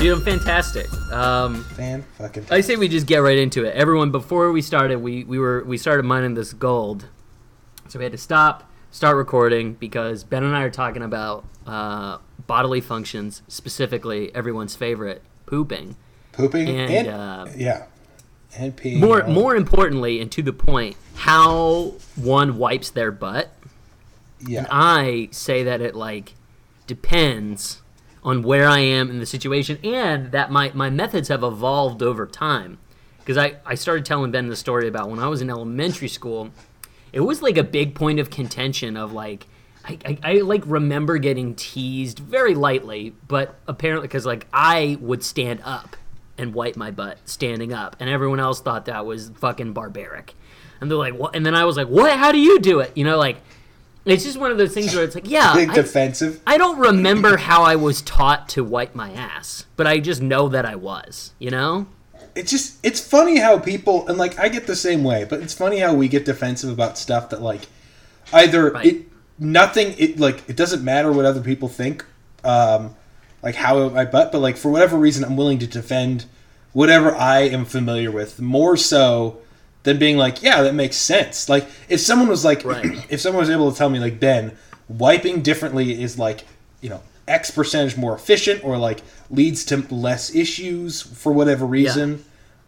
Dude, I'm fantastic. Um, Fan fucking. I say we just get right into it. Everyone, before we started, we, we were we started mining this gold, so we had to stop, start recording because Ben and I are talking about uh, bodily functions, specifically everyone's favorite, pooping. Pooping and, and, uh, yeah, and peeing. More and more importantly, and to the point, how one wipes their butt. Yeah. I say that it like depends on where I am in the situation and that my, my methods have evolved over time. Because I, I started telling Ben the story about when I was in elementary school, it was like a big point of contention of like, I, I, I like remember getting teased very lightly, but apparently because like I would stand up and wipe my butt standing up, and everyone else thought that was fucking barbaric. And they're like, what? And then I was like, what? How do you do it? You know, like, it's just one of those things where it's like, yeah, I- defensive. I don't remember how I was taught to wipe my ass, but I just know that I was, you know? It's just it's funny how people and like I get the same way, but it's funny how we get defensive about stuff that like either Right. it nothing it like it doesn't matter what other people think, um, like how I butt, but like for whatever reason I'm willing to defend whatever I am familiar with more so than being like, yeah, that makes sense. Like if someone was like, Right. if someone was able to tell me like Ben, wiping differently is like, you know, X percentage more efficient or like leads to less issues for whatever reason.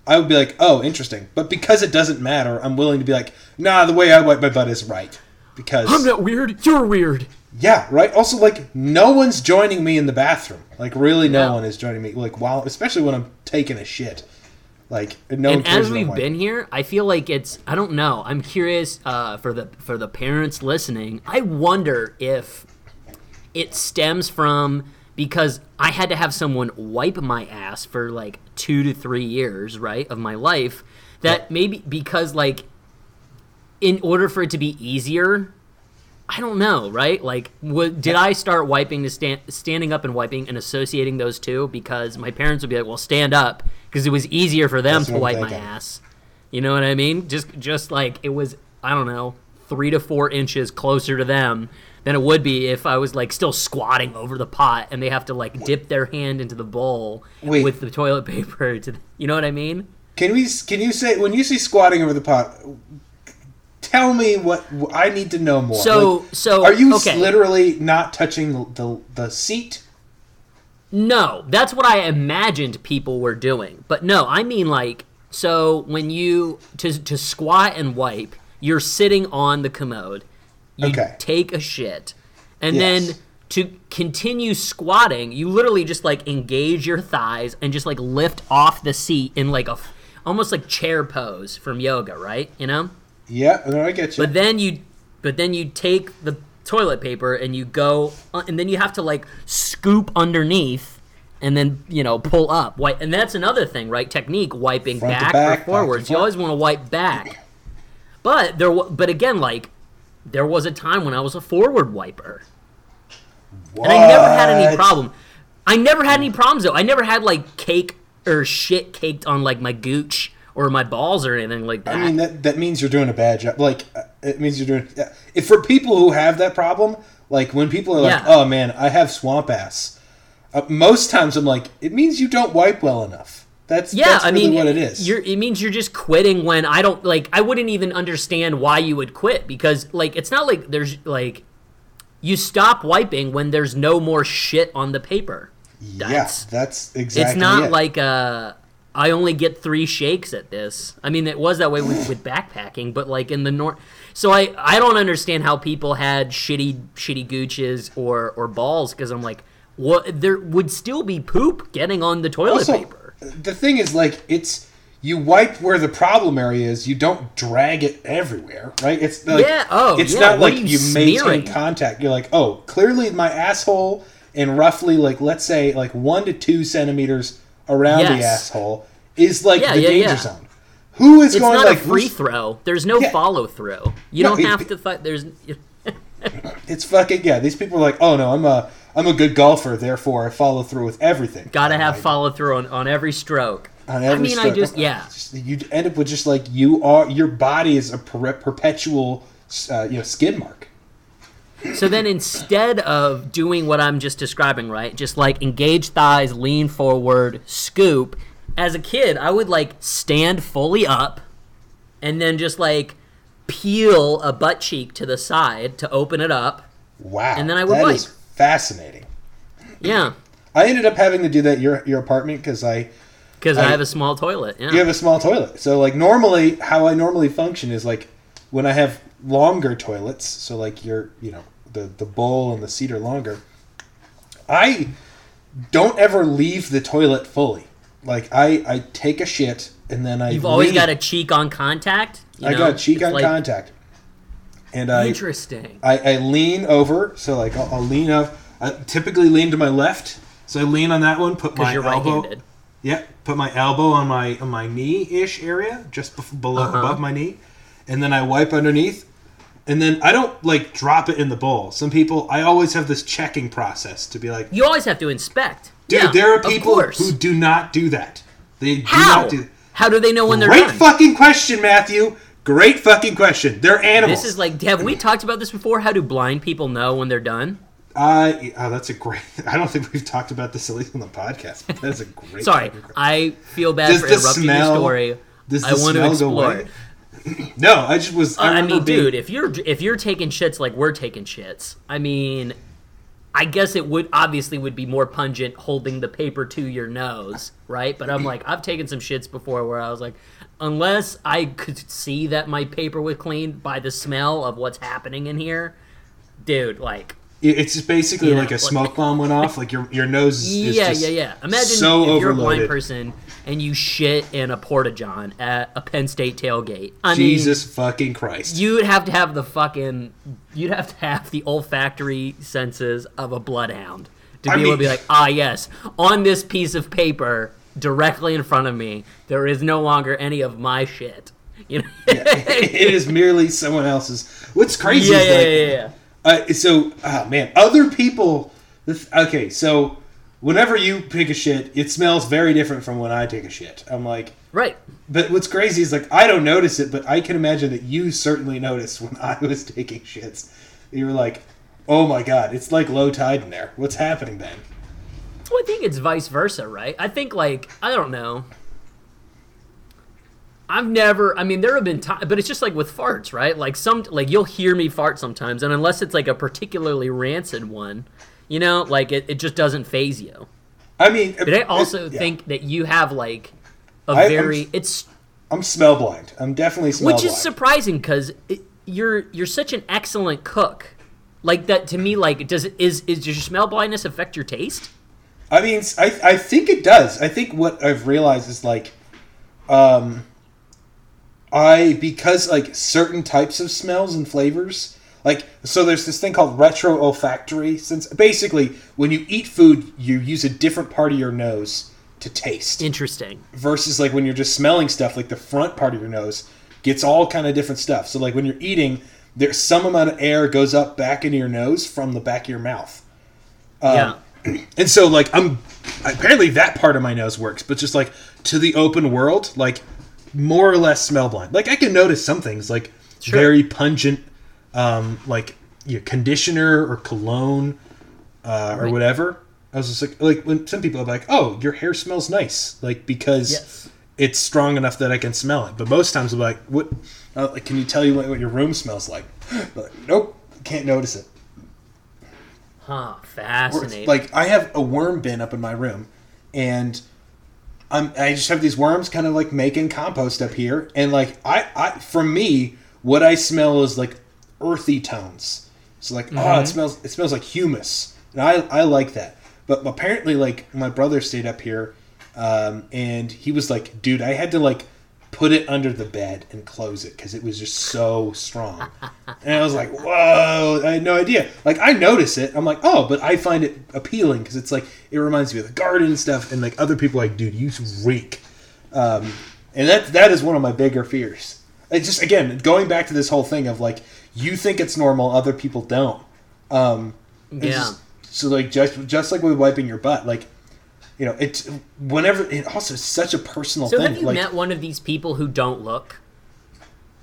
I would be like, oh, interesting. But because it doesn't matter, I'm willing to be like, nah, the way I wipe my butt is right. Because I'm not weird. You're weird. yeah, right. Also, like, no one's joining me in the bathroom. Like, really, no Yeah. one is joining me. Like, while especially when I'm taking a shit. Like, no one and as we've been here, I feel like it's I don't know. I'm curious uh, for the for the parents listening. I wonder if it stems from because I had to have someone wipe my ass for like 2 to 3 years, right, of my life that maybe because like in order for it to be easier, I don't know, right? Like, what, did I start wiping to stand, standing up and wiping and associating those two because my parents would be like, "Well, stand up," because it was easier for them That's to wipe my ass. You know what I mean? Just, just like it was, I don't know, three to four inches closer to them than it would be if I was like still squatting over the pot and they have to like dip their hand into the bowl Wait. with the toilet paper. To, you know what I mean? Can we? Can you say when you see squatting over the pot? Tell me what I need to know more. So, Like, so are you okay. literally not touching the the seat? No, that's what I imagined people were doing. But no, I mean like so when you to to squat and wipe, you're sitting on the commode. You Okay. take a shit. And Yes. then to continue squatting, you literally just like engage your thighs and just like lift off the seat in like a almost like chair pose from yoga, right? You know? Yeah, I get you. But then you, but then you take the toilet paper and you go, uh, and then you have to like scoop underneath, and then you know pull up. Wipe, and that's another thing, right? Technique: wiping back, back, back or forwards. You always want to wipe back. But there, but again, like there was a time when I was a forward wiper, and I never had any problem. I never had any problems though. I never had like cake or shit caked on like my gooch or my balls or anything like that. I mean that that means you're doing a bad job. Like uh, it means you're doing. If for people who have that problem, like when people are like, Yeah. "Oh man, I have swamp ass," uh, most times I'm like, it means you don't wipe well enough. That's Yeah, that's I really mean, what it is. You're, it means you're just quitting when I don't like. I wouldn't even understand why you would quit because like it's not like there's like you stop wiping when there's no more shit on the paper. yeah, That's that's exactly. it's not it. like uh I only get three shakes at this. I mean, it was that way with, with backpacking, but like in the north. So I I don't understand how people had shitty shitty gooches or or balls because I'm like, what? There would still be poop getting on the toilet Also, paper. the thing is, like, it's you wipe where the problem area is. You don't drag it everywhere, right? It's like, Yeah, oh, it's yeah, not what like you, you maintain contact. You're like, oh, clearly my asshole and roughly like let's say like one to two centimeters around the asshole is like Yeah, the yeah, danger yeah. zone. Who is It's going not like a free throw. There's no follow through. You No, don't it- have to fight. There's It's fucking yeah. These people are like, oh no, I'm a I'm a good golfer, therefore I follow through with everything. gotta have Like, follow through on, on every stroke. on every I mean, I stroke. just yeah. You end up with just like you are. Your body is a per- perpetual, uh, you know, skid mark. So then instead of doing what I'm just describing, right? Just like engage thighs, lean forward, scoop. As a kid, I would like stand fully up and then just like peel a butt cheek to the side to open it up. Wow. And then I would that wipe. is fascinating. Yeah. I ended up having to do that at your your apartment because I Because I, I- have a small toilet. Yeah. you have a small toilet. So like normally how I normally function is like when I have longer toilets, so like your you know, the the bowl and the seat are longer, I don't ever leave the toilet fully. Like I I take a shit and then I You've always leave- got a cheek on contact. you I know? got cheek It's on like- contact. And I Interesting. I, I lean over, so like I'll, I'll lean up. I typically lean to my left, so I lean on that one. Put my elbow. Yeah, put my elbow on my on my knee ish area, just bef- below Uh-huh. above my knee, and then I wipe underneath. And then I don't like drop it in the bowl. Some people, I always have this checking process to be like, You always have to inspect. dude, yeah, there are people who do not do that. They do How? not do. How do they know when they're done? Great fucking question, Matthew. Great fucking question. They're animals. This is like, have we talked about this before? How do blind people know when they're done? I oh, that's a great. I don't think we've talked about this at least on the podcast. But that's a great. Sorry. I feel bad Does for interrupting smell- your story. I want to explore. No, I just was. I, I, mean, being, dude, if you're if you're taking shits like we're taking shits, I mean, I guess it would obviously would be more pungent holding the paper to your nose, right? But I'm like, I've taken some shits before where I was like, unless I could see that my paper was clean by the smell of what's happening in here, dude, like, it's just basically Yeah, like a like- smoke bomb went off. Like your your nose is, yeah, just yeah, yeah. Imagine so if you're a blind person and you shit in a porta john at a Penn State tailgate. I mean, Jesus fucking Christ! you'd have to have the fucking you'd have to have the olfactory senses of a bloodhound to be I able to be like ah yes on this piece of paper directly in front of me there is no longer any of my shit you know it is merely someone else's. What's crazy yeah, is yeah, like yeah, yeah. Uh, so, oh man, other people. this- Okay, so whenever you take a shit, it smells very different from when I take a shit. I'm like, right but what's crazy is like I don't notice it, but I can imagine that you certainly noticed when I was taking shits. You were like, "Oh my god, it's like low tide in there. What's happening then?" well i think it's vice versa right i think like i don't know I've never. I mean, there have been times, but it's just like with farts, right? Like some, like you'll hear me fart sometimes, and unless it's like a particularly rancid one, you know, like it, it just doesn't phase you. I mean, But I also it- yeah. think that you have like a I- I'm very s- it's I'm smell blind. I'm definitely smell which is surprising because you're you're such an excellent cook. Like that to me, like does it is is does your smell blindness affect your taste? I mean, I I think it does. I think what I've realized is like, um, I because like certain types of smells and flavors, like so there's this thing called retro olfactory. Since basically when you eat food, you use a different part of your nose to taste, Interesting. versus like when you're just smelling stuff, like the front part of your nose gets all kind of different stuff. So like when you're eating, there's some amount of air goes up back into your nose from the back of your mouth. Uh, yeah. And so, like, I'm apparently that part of my nose works, but just like to the open world, like more or less smell blind. Like, I can notice some things, like Sure. very pungent, um, like your conditioner or cologne uh, or Right. whatever. I was just like, like when some people are like, "Oh, your hair smells nice," like because Yes. it's strong enough that I can smell it. But most times, I'm like, "What? Uh, like, can you tell you what, what your room smells like?" Like, nope, can't notice it. Huh. Or Fascinating. Like I have a worm bin up in my room, and I'm I just have these worms kind of like making compost up here, and like I I for me what I smell is like earthy tones. So like oh it smells it smells like humus, and I I like that. But apparently like my brother stayed up here, um, and he was like, dude, I had to like put it under the bed and close it because it was just so strong. And I was like, whoa, I had no idea. Like, I notice it. I'm like, oh, but I find it appealing because it's like, it reminds me of the garden and stuff. And like, other people are like, dude, you reek. Um, and that that is one of my bigger fears. It's just, again, going back to this whole thing of like, you think it's normal, other people don't. Um, Yeah. just- so, like, just, just like with wiping your butt, like, you know, it's whenever, it also is such a personal so thing. have you like, met one of these people who don't look?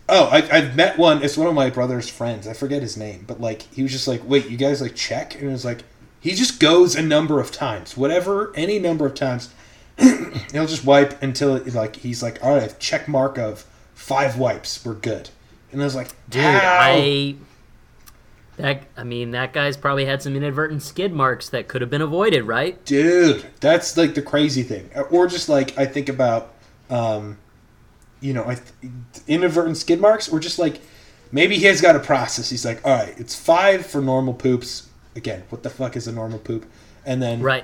Oh, I, I've met one. It's one of my brother's friends. I forget his name, but like he was just like, "Wait, you guys like check?" And it was like he just goes a number of times, whatever, any number of times. he'll just wipe until it, like he's like, "All right, check mark of five wipes. We're good." And I was like, Dude? I that I mean that guy's probably had some inadvertent skid marks that could have been avoided, right? dude that's like the crazy thing or just like i think about um you know I th- inadvertent skid marks or just like maybe he has got a process he's like all right it's five for normal poops again what the fuck is a normal poop and then Right.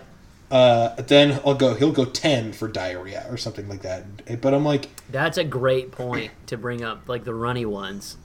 Uh then i'll go he'll go 10 for diarrhea or something like that but i'm like That's a great point to bring up, like the runny ones,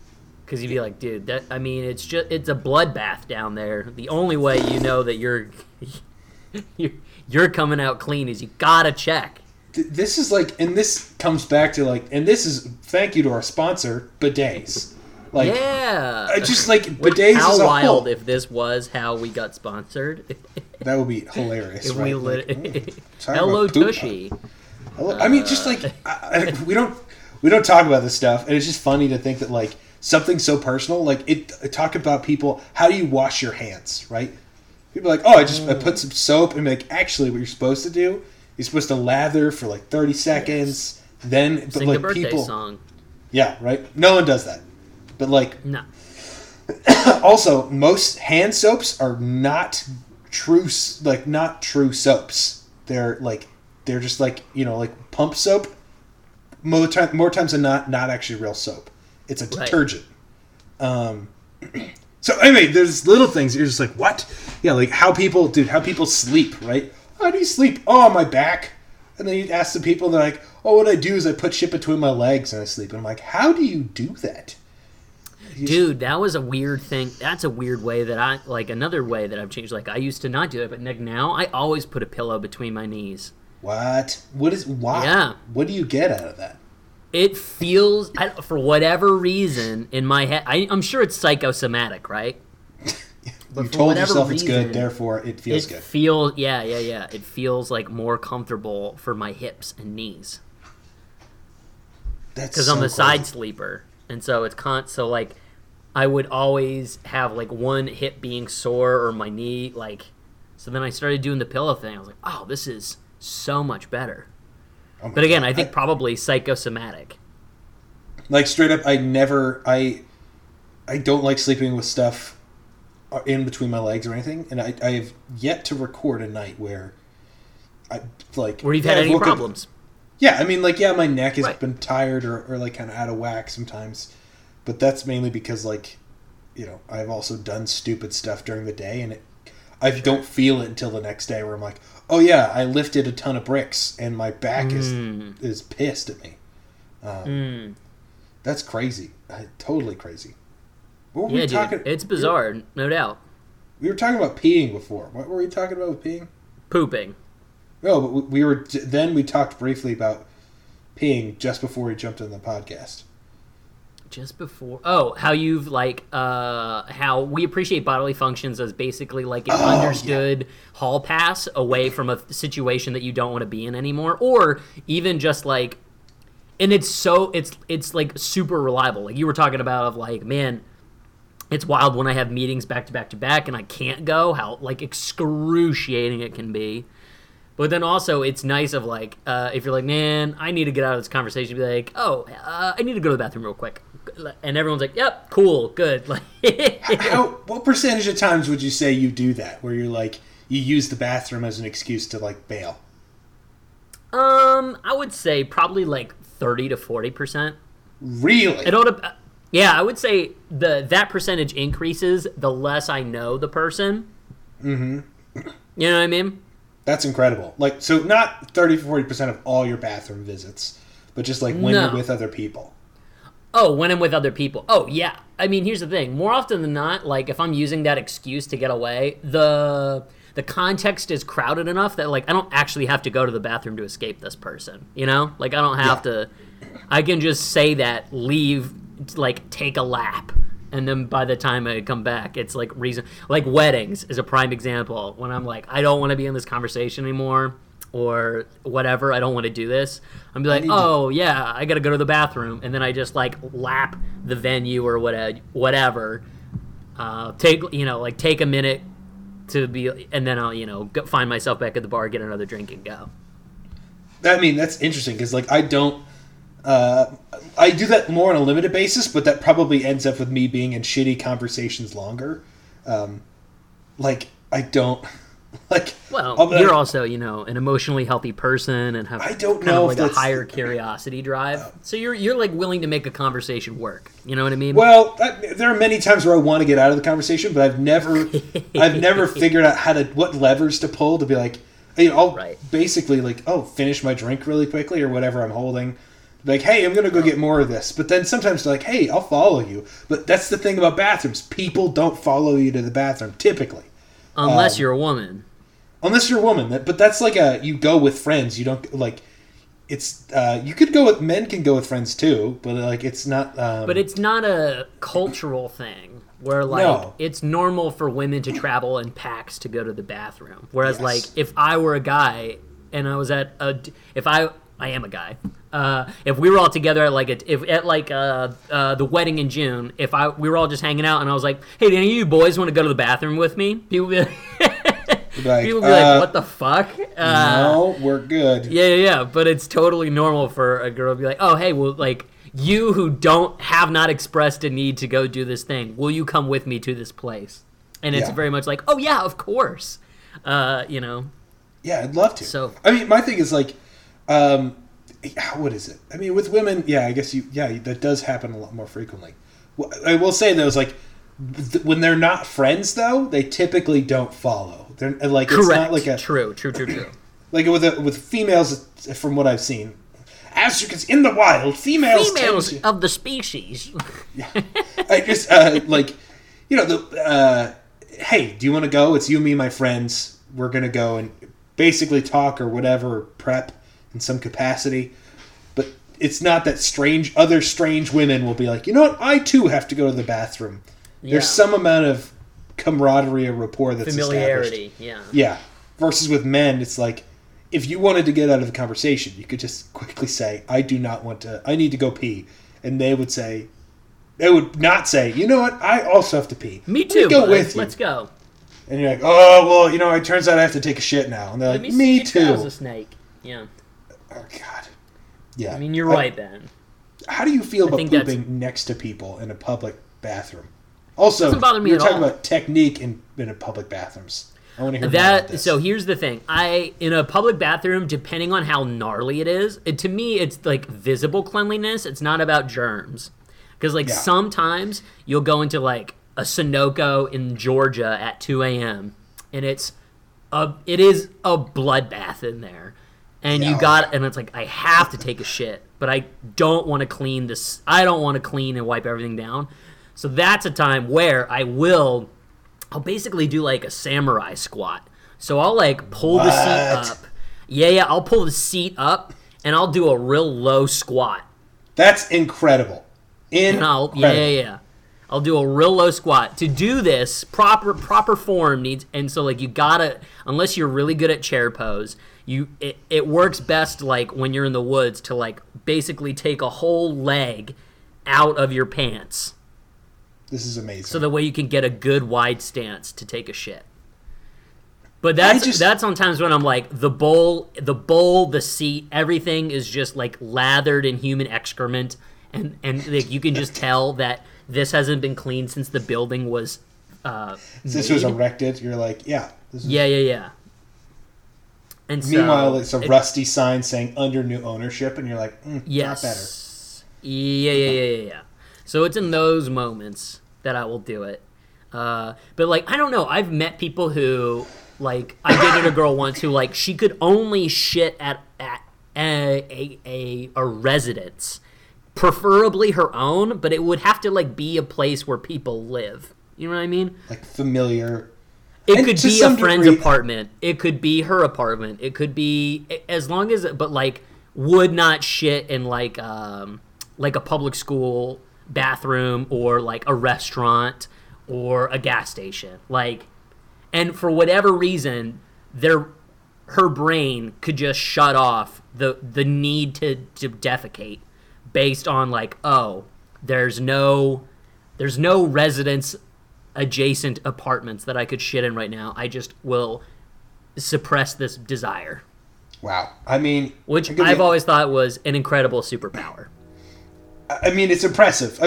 because you'd be like, dude, that I mean, it's just it's a bloodbath down there. The only way you know that you're you're, you're coming out clean is you gotta check. this is like and this comes back to like and this is thank you to our sponsor bidets like yeah. I just like bidets how wild whole. if this was how we got sponsored. That would be hilarious. if right? we Like, lit talk Hello. Tushy. Hello- I mean, just like uh. I, I- we don't we don't talk about this stuff, and it's just funny to think that like something so personal, like it. Talk about people. How do you wash your hands? Right? People are like, oh, I just I put some soap, and like actually, what you're supposed to do, you're supposed to lather for like 30 seconds. Then, but Sing like the birthday people, song. yeah, right. No one does that. But like, No. also most hand soaps are not true like not true soaps. They're like they're just like you know like pump soap. More, time, more times than not not actually real soap. It's a Right. detergent. Um so anyway there's little things you're just like what? Yeah like how people dude how people sleep right? How do you sleep. Oh my back. And then you ask the people they're like oh what i do is i put shit between my legs and i sleep. And i'm like how do you do that Dude, that was a weird thing. That's a weird way that I like another way that I've changed. Like I used to not do it, but Nick, now I always put a pillow between my knees. What? What is why? Yeah. What do you get out of that? It feels, I, for whatever reason, in my head. I, I'm sure it's psychosomatic, right? You told yourself it's reason, good, therefore it feels it good. feels, yeah, yeah, yeah. It feels like more comfortable for my hips and knees That's because so I'm a crazy. side sleeper, and so it's con. So like, I would always have like one hip being sore or my knee like. So then I started doing the pillow thing. I was like, oh, this is so much better. Oh But again, God. I think probably psychosomatic. like straight up, I never, I, I don't like sleeping with stuff uh, in between my legs or anything, and I, I have yet to record a night where, I like Where you've yeah, had I've any problems. Yeah, I mean, like, yeah, my neck has Right. been tired or, or like kind of out of whack sometimes, but that's mainly because like, you know, I've also done stupid stuff during the day, and it, I don't feel it until the next day where I'm like, oh yeah, I lifted a ton of bricks and my back Mm. is is pissed at me. Um, Mm. That's crazy, uh, totally crazy. What were Yeah, we dude, talking? it's bizarre, no doubt. We were talking about peeing before. What were we talking about with peeing? Pooping. No, but we- we were then we talked briefly about peeing just before we jumped in the podcast. just before oh how you've like uh how we appreciate bodily functions as basically like an Oh, understood hall pass away from a situation that you don't want to be in anymore or even just like and it's so it's it's like super reliable. Like you were talking about of like man it's wild when i have meetings back to back to back and i can't go how like excruciating it can be but then also, it's nice of like, uh, if you're like, man, I need to get out of this conversation, be like, oh, uh, I need to go to the bathroom real quick. And everyone's like, yep, cool, good. Like, How, what percentage of times would you say you do that, where you're like you use the bathroom as an excuse to like bail? um, I would say probably like 30 to 40%. Really? It all dep- yeah, I would say the that percentage increases the less I know the person. Mm-hmm. You know what I mean? That's incredible. Like, so not 30 40 percent of all your bathroom visits, but just like when No. you're with other people. Oh, when I'm with other people. Oh, yeah. I mean, here's the thing. More often than not, like if I'm using that excuse to get away, the the context is crowded enough that like I don't actually have to go to the bathroom to escape this person. You know? Like I don't have Yeah. to I can just say that, leave, like take a lap. And then by the time I come back, it's like reason like weddings is a prime example. When I'm like, I don't want to be in this conversation anymore. or whatever. I don't want to do this. I'm be like, need to- oh yeah, I gotta go to the bathroom, and then I just like lap the venue or whatever. Whatever. Uh, take you know like take a minute to be, and then I'll you know go, find myself back at the bar, get another drink, and go. I mean, that's interesting because like I don't. Uh, I do that more on a limited basis, but that probably ends up with me being in shitty conversations longer. Um, like I don't like. Well, I'll you're like, also, you know, an emotionally healthy person and have I don't kind know of like a higher curiosity drive. So you're you're like willing to make a conversation work. You know what I mean? Well, I, there are many times where I want to get out of the conversation, but I've never, I've never figured out how to what levers to pull to be like, you know, I'll Right. basically like, oh, finish my drink really quickly or whatever I'm holding. Like, hey, I'm gonna go get more of this. But then sometimes they're like, hey, I'll follow you. But that's the thing about bathrooms: people don't follow you to the bathroom typically, Unless um, you're a woman. unless you're a woman. But that's like a you go with friends. You don't like. It's uh, you could go with men can go with friends too, but like it's not. Um, But it's not a cultural thing where like No. it's normal for women to travel in packs to go to the bathroom. Whereas Yes. like if I were a guy and I was at a if I I am a guy. Uh, if we were all together at like a, if at like uh, uh, the wedding in June, if I we were all just hanging out and I was like, "Hey, do any of you boys want to go to the bathroom with me?" People would be like, like, people would be uh, like "What the fuck?" Uh, no, we're good. yeah, yeah, yeah. But it's totally normal for a girl to be like, "Oh, hey, well, like you who don't have not expressed a need to go do this thing, will you come with me to this place?" And it's Yeah. very much like, "Oh yeah, of course." Uh, you know, Yeah, I'd love to. So- I mean, my thing is like, um, what is it? I mean, with women, yeah, I guess you, yeah, that does happen a lot more frequently. I will say though, is like when they're not friends, though, they typically don't follow. They're like it's not like a true, true, true, true. like with a, with females, from what I've seen. As you can see in the wild, females, Females to- of the species. I just uh, like, you know, the uh, hey, do you want to go? It's you, me, my friends. We're gonna go and basically talk or whatever, prep in some capacity. But it's not that strange. Other strange women will be like, you know what? I too have to go to the bathroom. Yeah. There's some amount of camaraderie or rapport that's. Familiarity. Yeah. Yeah. Versus with men, it's like if you wanted to get out of the conversation, you could just quickly say, "I do not want to. I need to go pee," and they would say, they would not say, "You know what? I also have to pee." Me Let me too. go bud. with you. Let's go. And you're like, "Oh well, you know, it turns out I have to take a shit now." And they're Let like, me, "Me, see if was too." a snake. Yeah. Oh God. Yeah. I mean, you're right, Ben. How do you feel about think that's- pooping next to people in a public bathroom? Also, Doesn't bother me you're at talking all. about technique in, in a public bathrooms. I want to hear more about That this. so here's the thing. I in a public bathroom, depending on how gnarly it is, it, to me it's like visible cleanliness. It's not about germs, because like Yeah. sometimes you'll go into like a Sunoco in Georgia at 2 a.m. and it's a it is a bloodbath in there, and you got and it's like I have to take a shit, but I don't want to clean this. I don't want to clean and wipe everything down. So that's a time where I will I'll basically do like a samurai squat. So I'll like pull the seat up. Yeah, yeah, I'll pull the seat up and I'll do a real low squat. That's incredible. Incredible. yeah, yeah, yeah. I'll do a real low squat. To do this, proper proper form needs and so like you gotta unless you're really good at chair pose, you it, it works best like when you're in the woods to like basically take a whole leg out of your pants. This is amazing. so that way you can get a good wide stance to take a shit. But that's just- that's on times when I'm like the bowl, the bowl, the seat, everything is just like lathered in human excrement, and and like you can just tell that this hasn't been cleaned since the building was. Uh, this was erected. You're like, yeah. This is, yeah, yeah, yeah. And so, Meanwhile, it's a it- rusty sign saying under new ownership, and you're like, mm, Yes. not better. Yeah, yeah, yeah, yeah, yeah. So it's in those moments that I will do it. Uh, but like, I don't know. I've met people who, like, I dated a girl once who, like, she could only shit at at a a, a, a residence, preferably her own, but it would have to like be a place where people live. You know what I mean? Like familiar. It And could be a friend's degree- apartment. It could be her apartment. It could be as long as but like would not shit in like um like a public school bathroom or like a restaurant or a gas station. Like and for whatever reason, their her brain could just shut off the the need to to defecate based on like oh there's no there's no residence adjacent apartments that I could shit in right now. I just will suppress this desire, Wow. I mean, which I've always thought was an incredible superpower. I mean, it's impressive.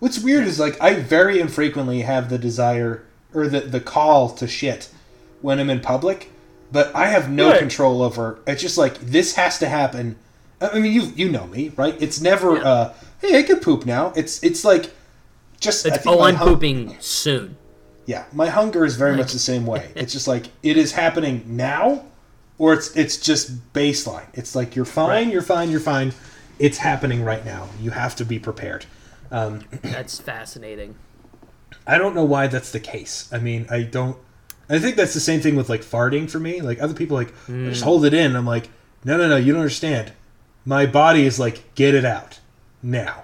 What's weird is like I very infrequently have the desire or the the call to shit when I'm in public, but I have no control over. It's just like this has to happen. I I mean, you you know me, right? It's never Yeah. uh, hey, I can poop now. It's it's like just I It's think oh, I'm hung- pooping soon. Yeah, my hunger is very Like- much the same way. It's just like it is happening now, or it's it's just baseline. It's like you're fine, Right. you're fine, you're fine. It's happening right now. You have to be prepared. Um, That's fascinating. I don't know why that's the case. I mean, I don't. I think that's the same thing with like farting for me. Like other people, like just hold it in. I'm like, no, no, no, you don't understand. My body is like, get it out now,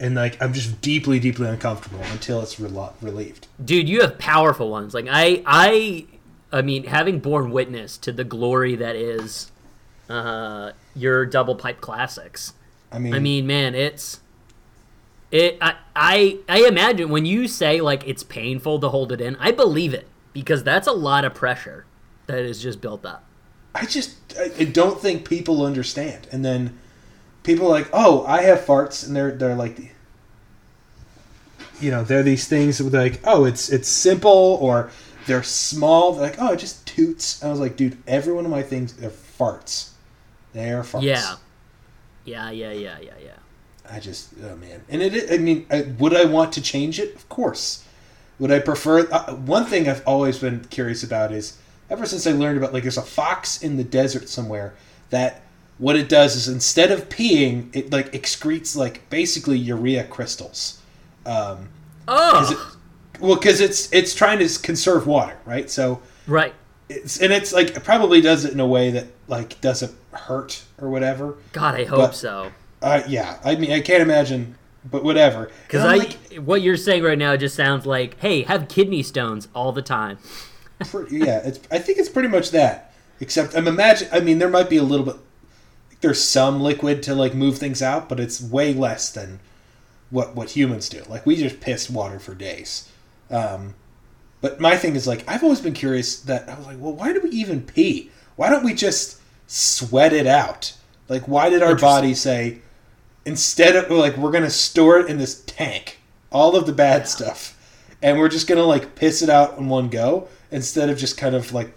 and like I'm just deeply, deeply uncomfortable until it's rel- relieved. dude you have powerful ones like i i i mean having borne witness to the glory that is uh your double pipe classics I mean, i mean man it's it I, I i imagine when you say like it's painful to hold it in i believe it because that's a lot of pressure that is just built up I just I, I don't think people understand. And then people are like, oh, I have farts, and they're they're like, you know, they're these things with like, oh, it's it's simple or they're small. They're like, oh, it just toots. I was like, dude, every one of my things are farts. They are farts. yeah yeah yeah yeah yeah yeah I just, oh man. And it, I mean, I, would I want to change it? Of course. Would I prefer? Uh, one thing I've always been curious about is ever since I learned about like there's a fox in the desert somewhere that what it does is instead of peeing, it like excretes like basically urea crystals. Um, oh it, well, because it's it's trying to conserve water, right? So right it's and it's like it probably does it in a way that like doesn't hurt or whatever. god i hope But- so Uh, yeah, I mean, I can't imagine, but whatever. because i like, what you're saying right now just sounds like hey have kidney stones all the time yeah, it's. I think it's pretty much that. Except I'm imagine. I mean, there might be a little bit. There's some liquid to like move things out, but it's way less than what what humans do. Like we just piss water for days. Um, but my thing is like I've always been curious that I was like, well, why do we even pee? Why don't we just sweat it out? Like, why did our body say instead of like we're gonna store it in this tank, all of the bad stuff, and we're just gonna like piss it out in one go instead of just kind of like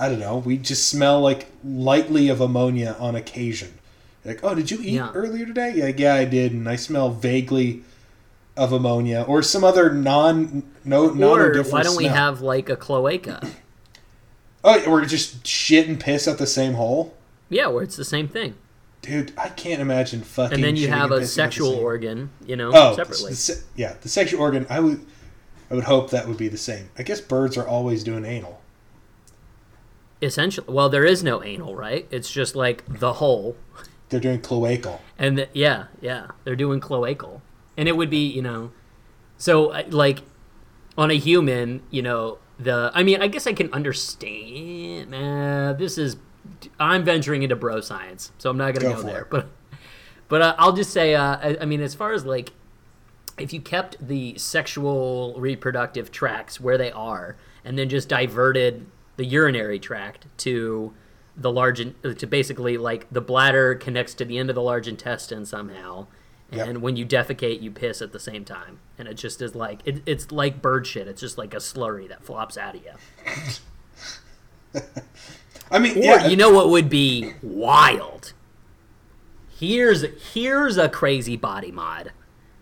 I don't know, we just smell like lightly of ammonia on occasion. Like, oh, did you eat Yeah. earlier today? Yeah, yeah, I did, and I smell vaguely of ammonia or some other non no non or why don't we have like a cloaca Oh, we're just shit and piss at the same hole, yeah where it's the same thing dude. I can't imagine fucking. and then you have a sexual same- organ, you know, Oh, separately. the se- yeah, the sexual organ. I would, I would hope that would be the same. I guess birds are always doing anal. Essentially, well, there is no anal, right? It's just like the hole, They're doing cloacal. and the, yeah, yeah, they're doing cloacal, and it would be, you know, so uh, like on a human, you know, the. I mean, I guess I can understand. Uh, this is, I'm venturing into bro science, so I'm not gonna Go go, there, it. but, but uh, I'll just say, uh, I, I mean, as far as like if you kept the sexual reproductive tracts where they are and then just diverted the urinary tract to the large to basically like the bladder connects to the end of the large intestine somehow Yep. and when you defecate you piss at the same time. And it just is like it, it's like bird shit. It's just like a slurry that flops out of you. I mean, or yeah, you know what would be wild? Here's here's a crazy body mod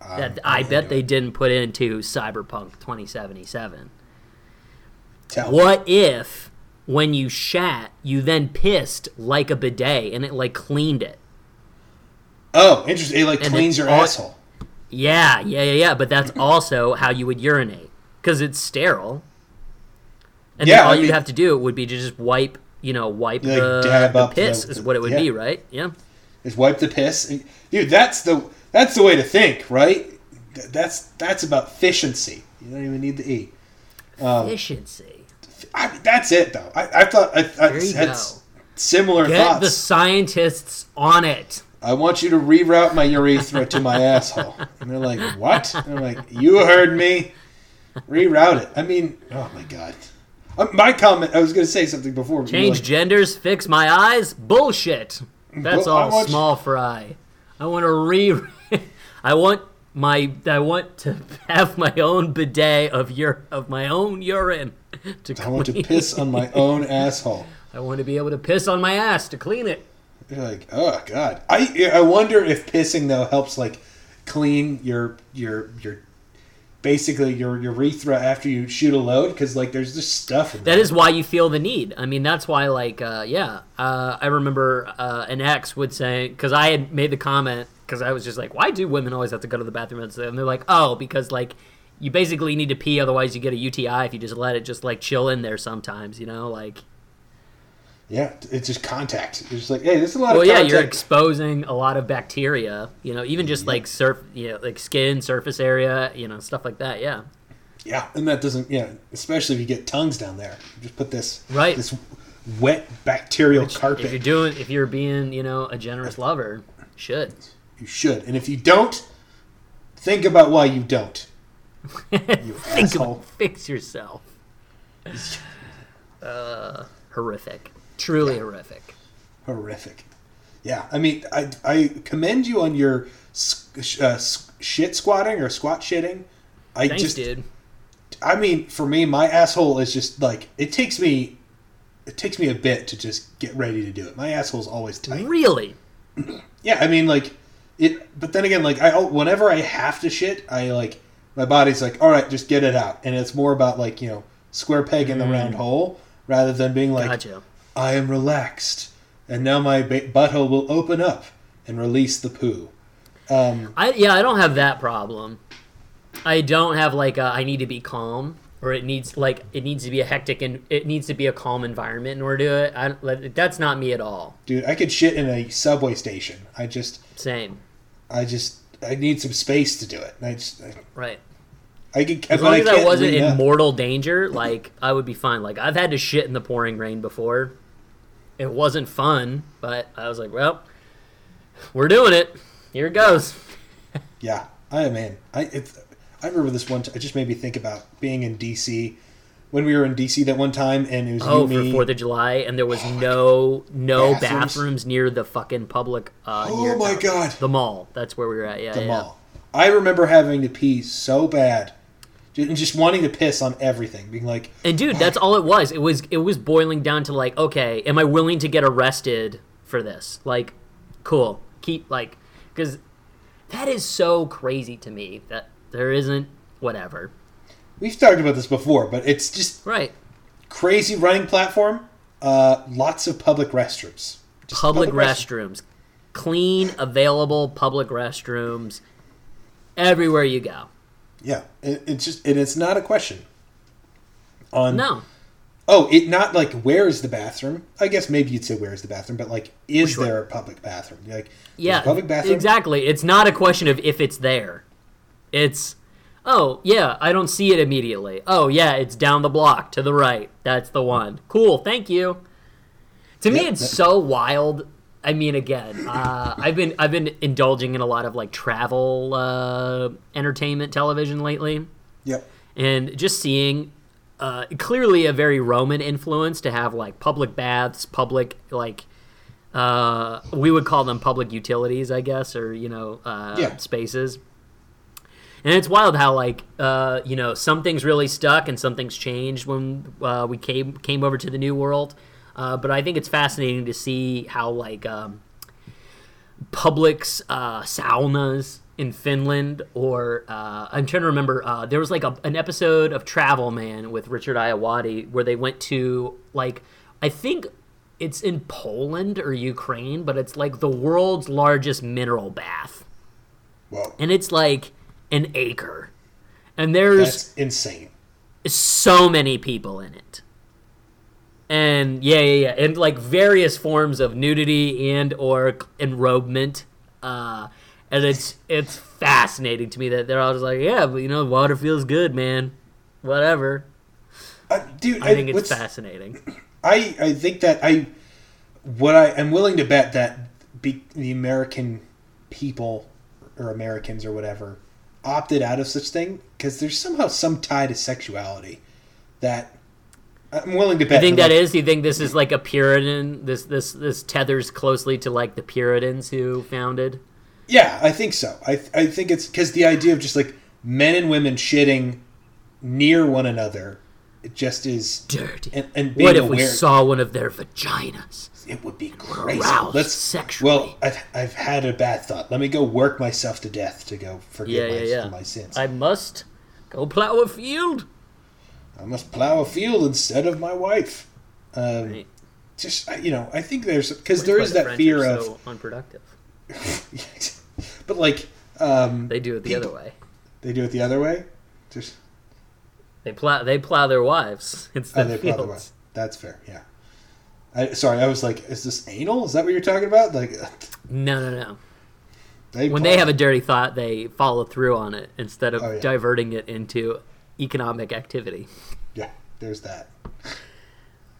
that Um, I bet they didn't put into Cyberpunk 2077. Tell me. What if when you shat, you then pissed like a bidet and it like cleaned it? Oh, interesting. It like And cleans it your all- asshole. Yeah, yeah, yeah, yeah. But that's also how you would urinate because it's sterile. And Yeah, then all I you'd have to do would be to just wipe, you know, wipe like, the, dab the up the- piss is what it would yeah. be, right? Yeah. Is wipe the piss, dude. That's the that's the way to think, right? That's that's about efficiency. You don't even need to eat. Um, Efficiency. I, that's it though. I, I thought I, I you that's similar Get thoughts. the scientists on it. I want you to reroute my urethra to my asshole. And they're like, what? And I'm like, you heard me. Reroute it. I mean, oh my god. Uh, my comment. I was going to say something before. but you were Change like, genders, fix my eyes. Bullshit. That's Well, all want you- small fry. I want to re. I want my. I want to have my own bidet of your of my own urine. To I want to piss on my own asshole. I want to be able to piss on my ass to clean it. You're like, oh god. I I wonder if pissing though helps like clean your your your basically your urethra after you shoot a load because like there's just stuff in there. That is why you feel the need. I mean, that's why, like, uh, yeah. Uh, I remember uh, an ex would say, because I had made the comment, because I was just like, why do women always have to go to the bathroom? And they're like, oh, because, like, you basically need to pee, otherwise you get a UTI if you just let it just, like, chill in there sometimes, you know? Like, Yeah, it's just contact. It's just like, hey, this is a lot well, of yeah, you're exposing a lot of bacteria, you know, even just, mm-hmm. like, surf, you know, like skin, surface area, you know, stuff like that, yeah. yeah, and that doesn't yeah, especially if you get tongues down there. Just put this Right. this wet bacterial carpet. If you're doing, if you're being, you know, a generous lover, should. You should. And if you don't, think about why you don't. You Think asshole. fix yourself. uh, horrific. Truly horrific. horrific. Yeah, I mean, I, I commend you on your uh, shit squatting or squat shitting. I Thanks, just, did. I mean, for me, my asshole is just like it takes me, it takes me a bit to just get ready to do it. My asshole's always tight. Really? Yeah, I mean, like it, but then again, like I, whenever I have to shit, I like my body's like, all right, just get it out, and it's more about like you know, square peg in the round hole rather than being like, Gotcha. I am relaxed, and now my ba- butthole will open up and release the poo. Um, I yeah, I don't have that problem. I don't have like a, I need to be calm or it needs like it needs to be a hectic and it needs to be a calm environment in order to do it. I that's not me at all. dude, I could shit in a subway station. I just, Same. I just, I need some space to do it. And I just, I, Right. I could, As long as I wasn't in up. mortal danger, like I would be fine. Like I've had to shit in the pouring rain before. It wasn't fun, but I was like, well, we're doing it. Here it goes. Yeah, I man, I it's, I remember this one. T- it just made me think about being in DC when we were in DC that one time, and it was Oh, you, for. Fourth of July, and there was no no Bathrooms? bathrooms? near the fucking public. Uh, oh my the, god, the mall. That's where we were at. Yeah, the yeah. mall. I remember having to pee so bad, and just wanting to piss on everything, being like, And dude, that's all it was. It was it was boiling down to like, okay, am I willing to get arrested for this? Like, cool. Keep like, because that is so crazy to me that there isn't whatever. We've talked about this before, but it's just Right. crazy running platform. Uh, lots of public restrooms. Just Public, restroom- restrooms, clean, available public restrooms, everywhere you go. Yeah, it, it's just, and it's not a question. On No. Oh, it not like where is the bathroom? I guess maybe you'd say where is the bathroom, but like is Sure. there a public bathroom? Like Yeah, public bathroom. exactly. It's not a question of if it's there. It's, oh, yeah, I don't see it immediately. Oh, yeah, it's down the block to the right. That's the one. Cool, thank you. To me, it's so wild. I mean, again, uh, I've been I've been indulging in a lot of like travel uh, entertainment television lately, Yep. and just seeing uh, clearly a very Roman influence to have like public baths, public like uh, we would call them public utilities, I guess, or you know, uh, Yeah. spaces. And it's wild how like uh, you know some things really stuck and some things changed when uh, we came came over to the new world. Uh, but I think it's fascinating to see how like um, Publix uh, saunas in Finland, or uh, I'm trying to remember. Uh, there was like a, an episode of Travel Man with Richard Ayoade where they went to like I think it's in Poland or Ukraine, but it's like the world's largest mineral bath, Whoa. and it's like an acre, and there's That's insane. so many people in it. And yeah yeah yeah. And like various forms of nudity and or enrobement uh and it's it's fascinating to me that they're all just like yeah but you know water feels good man. Whatever. Uh, dude, i think it's fascinating. I I think that I what I am willing to bet that be, the American people or Americans or whatever opted out of such thing because there's somehow some tie to sexuality that I'm willing to bet. You think that like, is? You think this is like a Puritan? This this this tethers closely to like the Puritans who founded. Yeah, I think so. I I think it's because the idea of just like men and women shitting near one another, it just is Dirty. And, and what if aware, we saw one of their vaginas? It would be crazy. Let's sexually. Well, I've, I've had a bad thought. Let me go work myself to death to go forgive Yeah, my, yeah, yeah. my sins. I must go plow a field. I must plow a field instead of my wife. Um, Right. Just you know, I think there's because there is that French fear of, so unproductive. but like um, They do it the People- other way. they do it the other way. Just They plow. They plow their wives oh, instead they of plow fields. the way. That's fair. Yeah. I, sorry, I was like, is this anal? Is that what you're talking about? Like, No, no, no. they When they have a dirty thought, they follow through on it instead of Oh, yeah. diverting it into economic activity. Yeah, there's that.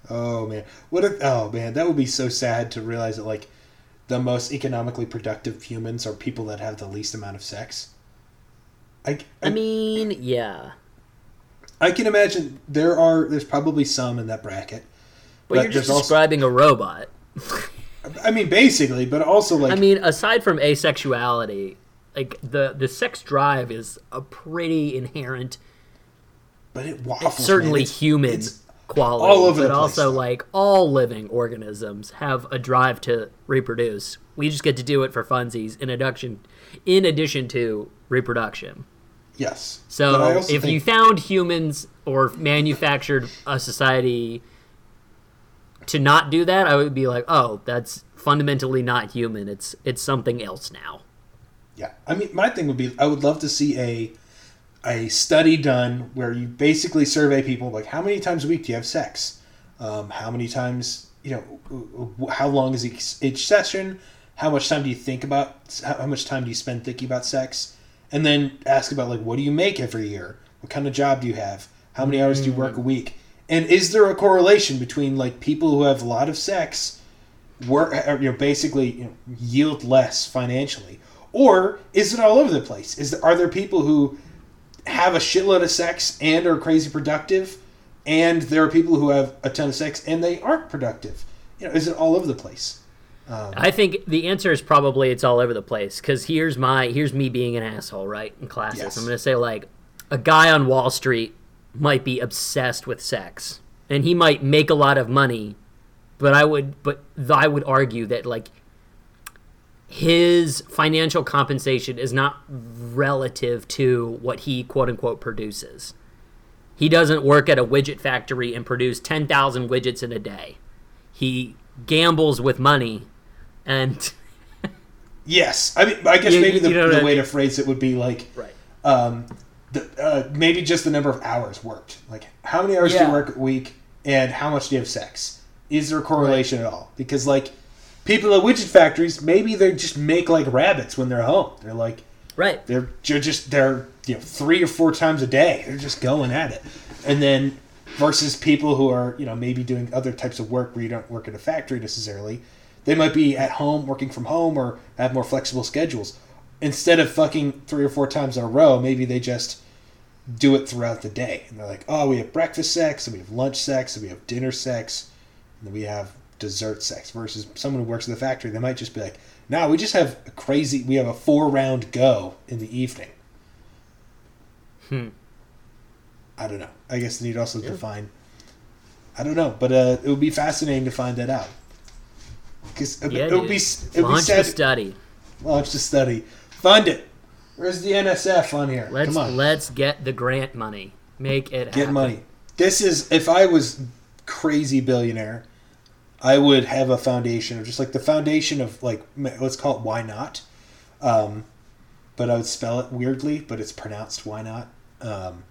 Oh man, what if? Oh man, that would be so sad to realize that like the most economically productive humans are people that have the least amount of sex. I, I mean, yeah. I can imagine there are there's probably some in that bracket, But, But you're just there's also- describing a robot. I mean basically, but also like I mean, aside from asexuality, like the the sex drive is a pretty inherent, but it waffles. certainly man. It's- human it's- quality, all over but the place, also though. like all living organisms have a drive to reproduce. We just get to do it for funsies in addition, in addition to reproduction. yes. So if think- you found humans or manufactured a society to not do that, I would be like, oh, that's fundamentally not human. It's it's something else now. Yeah, I mean, my thing would be, I would love to see a a study done where you basically survey people like how many times a week do you have sex, um, how many times you know, how long is each, each session, how much time do you think about, how how much time do you spend thinking about sex, and then ask about like what do you make every year, what kind of job do you have, how many hours do you work a week, and is there a correlation between like people who have a lot of sex work uh, you know basically you know, yield less financially or is it all over the place is there, are there people who have a shitload of sex and are crazy productive and there are people who have a ton of sex and they aren't productive you know is it all over the place um, I think the answer is probably it's all over the place. Because here's my here's me being an asshole, right? In classes, Yes. I'm gonna say like a guy on Wall Street might be obsessed with sex, and he might make a lot of money, but I would but I would argue that like his financial compensation is not relative to what he quote unquote produces. He doesn't work at a widget factory and produce 10,000 widgets in a day. He gambles with money and yes i mean i guess You- maybe the, you know the I way to phrase it would be like right. um, the, uh, maybe just the number of hours worked. Like how many hours do you work a week and how much do you have sex? Is there a correlation at all? Because like people at widget factories maybe they just make like rabbits when they're home. They're like Right. they're they're just they're you know three or four times a day. They're just going at it. And then versus people who are you know maybe doing other types of work where you don't work at a factory necessarily they might be at home working from home or have more flexible schedules instead of fucking three or four times in a row maybe they just do it throughout the day. And they're like oh we have breakfast sex and we have lunch sex and we have dinner sex and then we have dessert sex versus someone who works at the factory. They might just be like no we just have a crazy we have a four round go in the evening. Hmm. i don't know. I guess you'd also define i don't know but uh, it would be fascinating to find that out. Because Yeah, it would be it would be Launch sad the study. launch the study fund it where's the nsf on here Let's come on let's get the grant money. Make it get happen. money. This is if I was crazy billionaire, I would have a foundation of just like the foundation of like let's call it why not, um, but I would spell it weirdly, but it's pronounced why not, um,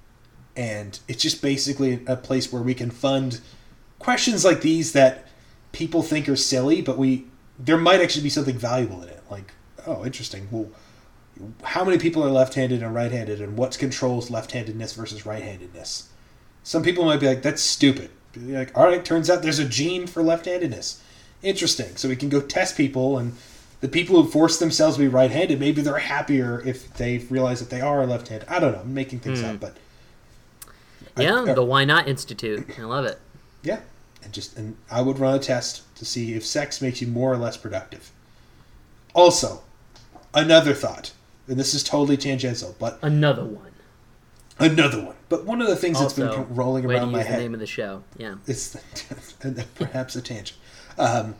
and it's just basically a place where we can fund questions like these that people think are silly, but we there might actually be something valuable in it. Like, oh, interesting. Well, how many people are left-handed and right-handed, and what controls left-handedness versus right-handedness? Some people might be like, "That's stupid." Like, all right, turns out there's a gene for left-handedness, interesting. So we can go test people and the people who force themselves to be right-handed, maybe they're happier if they realize that they are left-handed. I don't know. I'm making things up, but I- Yeah, uh, the Why Not Institute. I love it. yeah, and just and I would run a test to see if sex makes you more or less productive. Also, another thought, and this is totally tangential, but Another one. another one. But one of the things that's been rolling around my head name of the show. Yeah. It's perhaps a tangent um,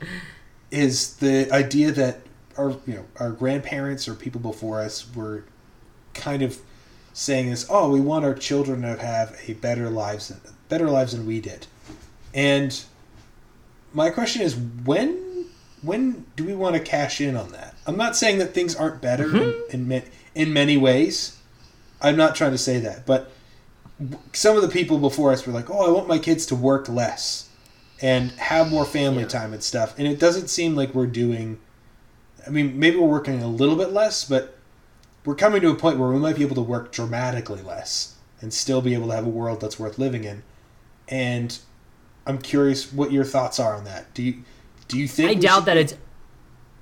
is the idea that our you know our grandparents or people before us were kind of saying this oh we want our children to have a better lives than, better lives than we did and my question is when when do we want to cash in on that i'm not saying that things aren't better Mm-hmm. in, in, in many ways i'm not trying to say that but some of the people before us were like, "Oh, I want my kids to work less and have more family Yeah. time and stuff." And it doesn't seem like we're doing. I mean, maybe we're working a little bit less, but we're coming to a point where we might be able to work dramatically less and still be able to have a world that's worth living in. And I'm curious what your thoughts are on that. Do you do you think I doubt that be- it's.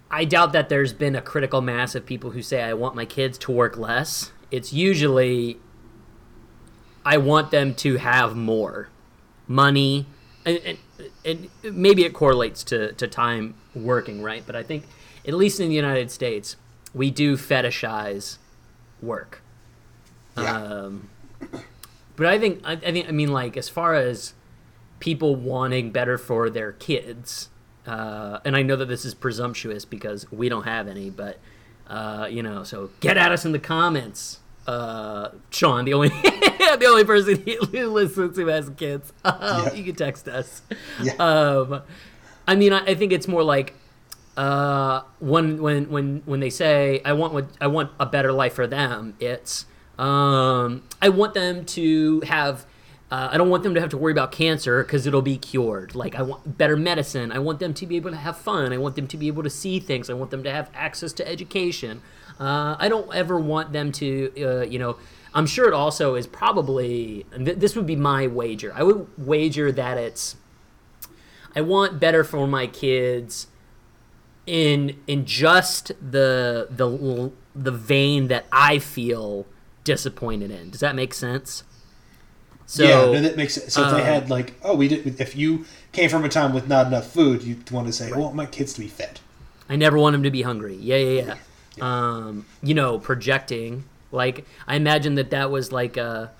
I doubt that there's been a critical mass of people who say I want my kids to work less. It's usually I want them to have more money, and, and, and maybe it correlates to, to time working, right? But I think, at least in the United States, we do fetishize work. Yeah. Um, but I think I, I think I mean like as far as people wanting better for their kids, uh, and I know that this is presumptuous because we don't have any, but uh, you know, so get at us in the comments. Uh, Sean, the only the only person who listens who has kids, Yeah. you can text us. Yeah. Um, I mean, I, I think it's more like uh, when when when when they say I want what I want a better life for them, it's um, I want them to have. Uh, I don't want them to have to worry about cancer because it'll be cured. Like I want better medicine. I want them to be able to have fun. I want them to be able to see things. I want them to have access to education. Uh, I don't ever want them to, uh, you know. I'm sure it also is probably. th- this would be my wager. I would wager that it's. I want better for my kids in in just the the the vein that I feel disappointed in. Does that make sense? So yeah, no, that makes sense. So if they uh, had like, oh, we did. If you came from a time with not enough food, you'd want to say, I want my kids to be fed. I never want them to be hungry. Yeah, yeah, yeah. Um, you know, projecting. Like I imagine that that was like a.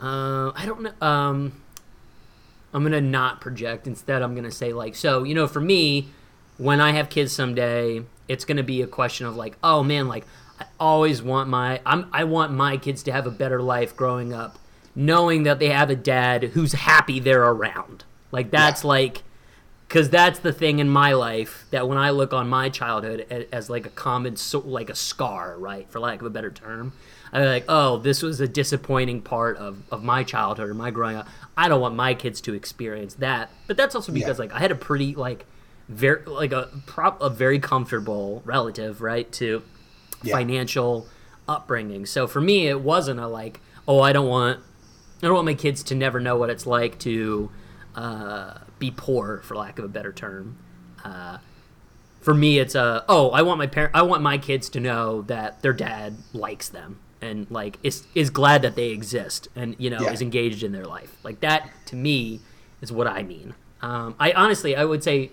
Uh, I don't know. Um, I'm gonna not project. Instead, I'm gonna say like, so you know, for me, when I have kids someday, it's gonna be a question of like, oh man, like I always want my I'm I want my kids to have a better life growing up, knowing that they have a dad who's happy they're around. Like that's like because that's the thing in my life that when I look on my childhood as like a common so, like a scar, right, for lack of a better term, I'm like, oh, this was a disappointing part of, of my childhood or my growing up. I don't want my kids to experience that, but that's also because Yeah. like I had a pretty like very like a prop a very comfortable relative, right, to Yeah. financial upbringing. So for me, it wasn't a like, oh, I don't want I don't want my kids to never know what it's like to uh, be poor, for lack of a better term. Uh, for me, it's a oh, I want my parent, I want my kids to know that their dad likes them and like is is glad that they exist and you know Yeah. is engaged in their life. Like that to me is what I mean. Um, I honestly, I would say.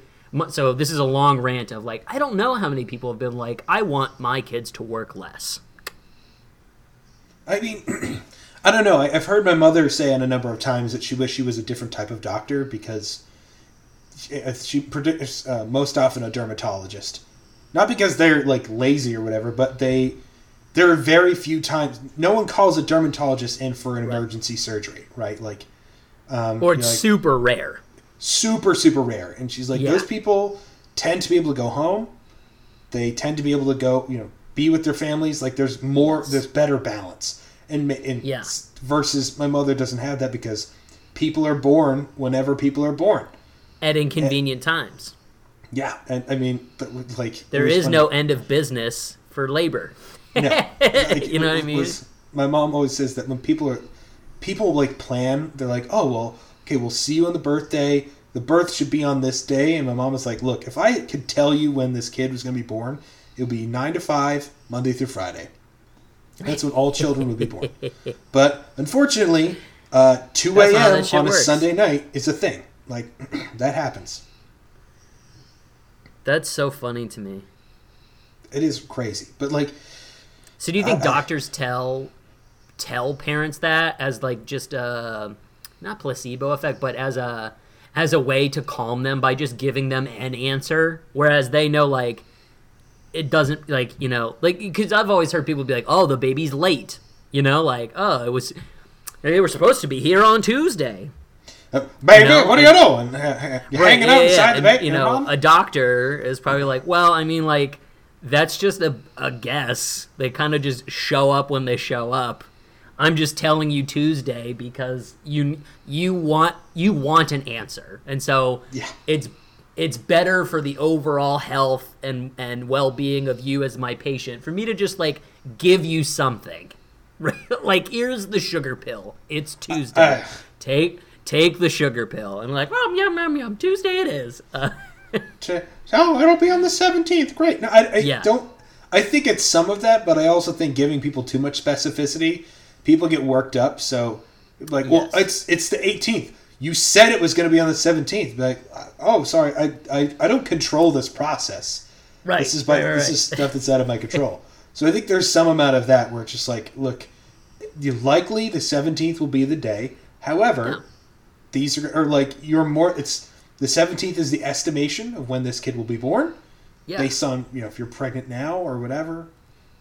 So this is a long rant of like I don't know how many people have been like I want my kids to work less. I mean, I don't know. I, I've heard my mother say on a number of times that she wished she was a different type of doctor because she, uh, she predicts uh, most often a dermatologist. Not because they're like lazy or whatever, but they there are very few times no one calls a dermatologist in for an emergency surgery, right? Like, um, Or you it's know, like, super rare. super super rare. And she's like, Yeah. those people tend to be able to go home. They tend to be able to go, you know, be with their families. Like there's more, there's better balance. And, and Yeah. versus my mother doesn't have that because people are born whenever people are born. at inconvenient times. Yeah, and I mean, but like There is funny. no end of business for labor. No. Like, You know what I mean? was- my mom always says that when people are people like plan, they're like, oh well, okay, we'll see you on the birthday. the birth should be on this day. And my mom was like, look, if I could tell you when this kid was going to be born, it would be 9 to 5, Monday through Friday. That's when all children would be born. But unfortunately, uh, 2 That's not how a.m. on a works. Sunday night is a thing. Like, that happens. That's so funny to me. It is crazy. But, like, So do you think doctors tell tell parents that as like just a not placebo effect, but as a as a way to calm them by just giving them an answer, whereas they know like it doesn't like you know like because I've always heard people be like, oh, the baby's late, you know, like oh, it was they were supposed to be here on Tuesday. uh, baby, You know, what are you doing? You're Right, hanging yeah, out inside yeah. the And, baby, You know, mom? a doctor is probably like, well, I mean, like, that's just a, a guess. They kind of just show up when they show up. I'm just telling you Tuesday because you you want you want an answer, and so Yeah. it's it's better for the overall health and and well being of you as my patient for me to just like give you something, right? like here's the sugar pill. It's Tuesday. uh. take take the sugar pill, and like, oh yum yum yum. Tuesday it is. Uh, oh, it'll be on the 17th. Great. No, I, I Yeah. don't. I think it's some of that, but I also think giving people too much specificity, people get worked up. So, like, well, Yes. it's it's the 18th. You said it was going to be on the 17th. Be Like, oh, sorry, I, I, I don't control this process. right. This is my, right, right, this right. is stuff that's out of my control. so I think there's some amount of that where it's just like, look, you likely the 17th will be the day. However, Yeah. these are or like you're more. It's the 17th is the estimation of when this kid will be born yeah. based on you know if you're pregnant now or whatever.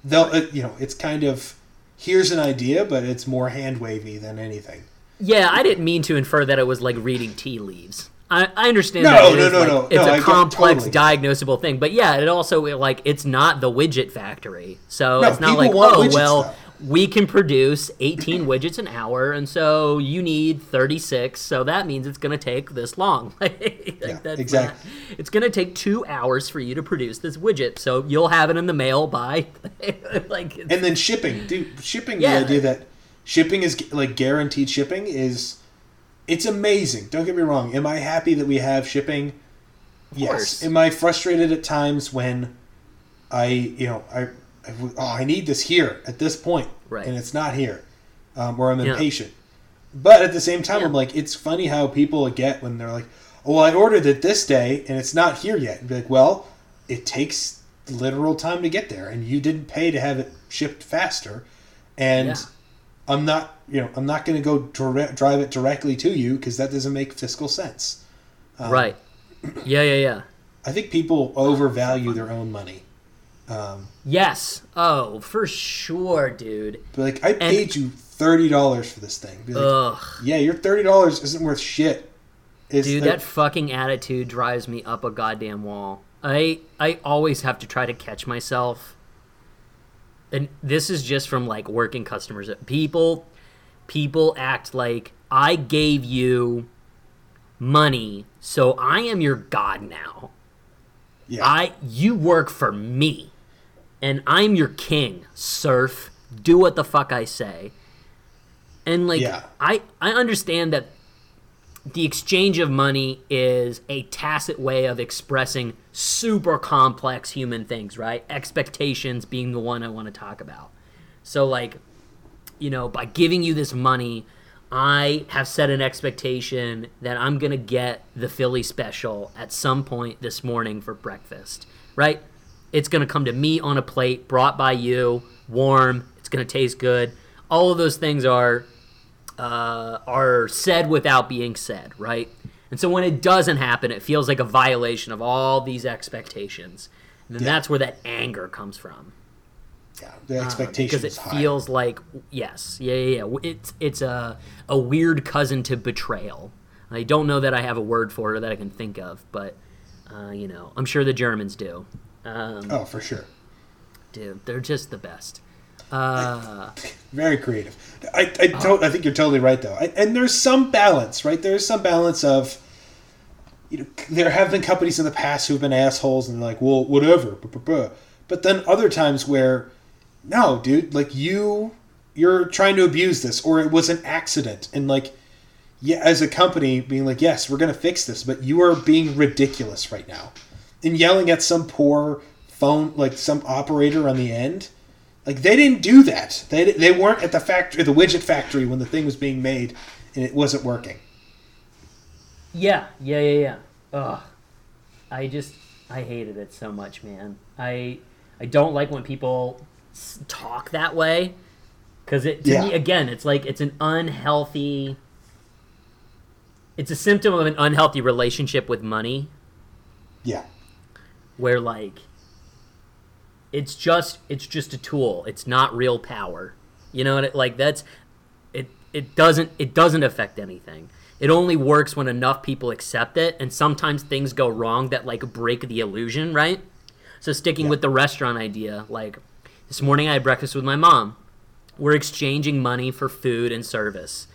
They'll uh, you know it's kind of here's an idea, but it's more hand wavy than anything. Yeah, I didn't mean to infer that it was like reading tea leaves. I, I understand No, that it no, is, no, like, no, it's no, I a get- complex totally. diagnosable thing, but yeah, it also like it's not the widget factory, so No, it's not like oh well though. we can produce 18 widgets an hour, and so you need 36, so that means it's going to take this long. like, Yeah, that's exactly. not- it's going to take two hours for you to produce this widget, so you'll have it in the mail by like And then shipping, dude. Shipping. Yeah. The idea that shipping is like guaranteed shipping is it's amazing. Don't get me wrong. Am I happy that we have shipping? Yes. course. Am I frustrated at times when I you know I, I oh I need this here at this point Right. and it's not here, um, or I'm Yeah. impatient. But at the same time, Yeah. I'm like, it's funny how people get when they're like, "Oh, well, I ordered it this day and it's not here yet." And be like, "Well, it takes literal time to get there, and you didn't pay to have it shipped faster." And Yeah. I'm not, you know, I'm not going to go direct, drive it directly to you because that doesn't make fiscal sense. Um, right. Yeah, yeah, yeah. I think people overvalue their own money. Um, Yes. Oh, for sure, dude. but like, I paid you thirty dollars for this thing. Be like, Ugh. yeah, your thirty dollars isn't worth shit. It's Dude, the- that fucking attitude drives me up a goddamn wall. I I always have to try to catch myself. And this is just from like working customers. People people act like I gave you money, so I am your god now. yeah, I you work for me. And I'm your king, serf. Do what the fuck I say. And like Yeah. I I understand that the exchange of money is a tacit way of expressing super complex human things, right? Expectations being the one I want to talk about. So like you know, by giving you this money, I have set an expectation that I'm going to get the Philly special at some point this morning for breakfast, right? It's going to come to me on a plate, brought by you, warm. It's going to taste good. All of those things are uh, are said without being said, right? And so when it doesn't happen, it feels like a violation of all these expectations. And then Yeah. that's where that anger comes from yeah, the expectation because is it high. feels like yes, yeah, yeah, yeah. It's it's a a weird cousin to betrayal. I don't know that I have a word for it that I can think of, but uh, you know, I'm sure the Germans do. Um, oh, for sure. Dude, they're just the best. Uh, Very creative. I I, to- I think you're totally right though, I, and there's some balance, right? There's some balance of. You know, there have been companies in the past who've been assholes and like, well, whatever. But then other times where, no, dude, like you, you're trying to abuse this, or it was an accident, and like, yeah, as a company being like, yes, we're going to fix this, but you are being ridiculous right now. And yelling at some poor phone, like some operator on the end. Like they didn't do that. They, they weren't at the factory, the widget factory when the thing was being made and it wasn't working. Yeah, yeah, yeah, yeah. Ugh. I just I hated it so much, man. I I don't like when people talk that way because it to Yeah. me again, it's like it's an unhealthy. It's a symptom of an unhealthy relationship with money, Yeah. where like it's just it's just a tool. It's not real power. You know, it, like that's it. It doesn't it doesn't affect anything. It only works when enough people accept it, and sometimes things go wrong that like break the illusion, right? So sticking with the restaurant idea, like this morning I had breakfast with my mom. We're exchanging money for food and service.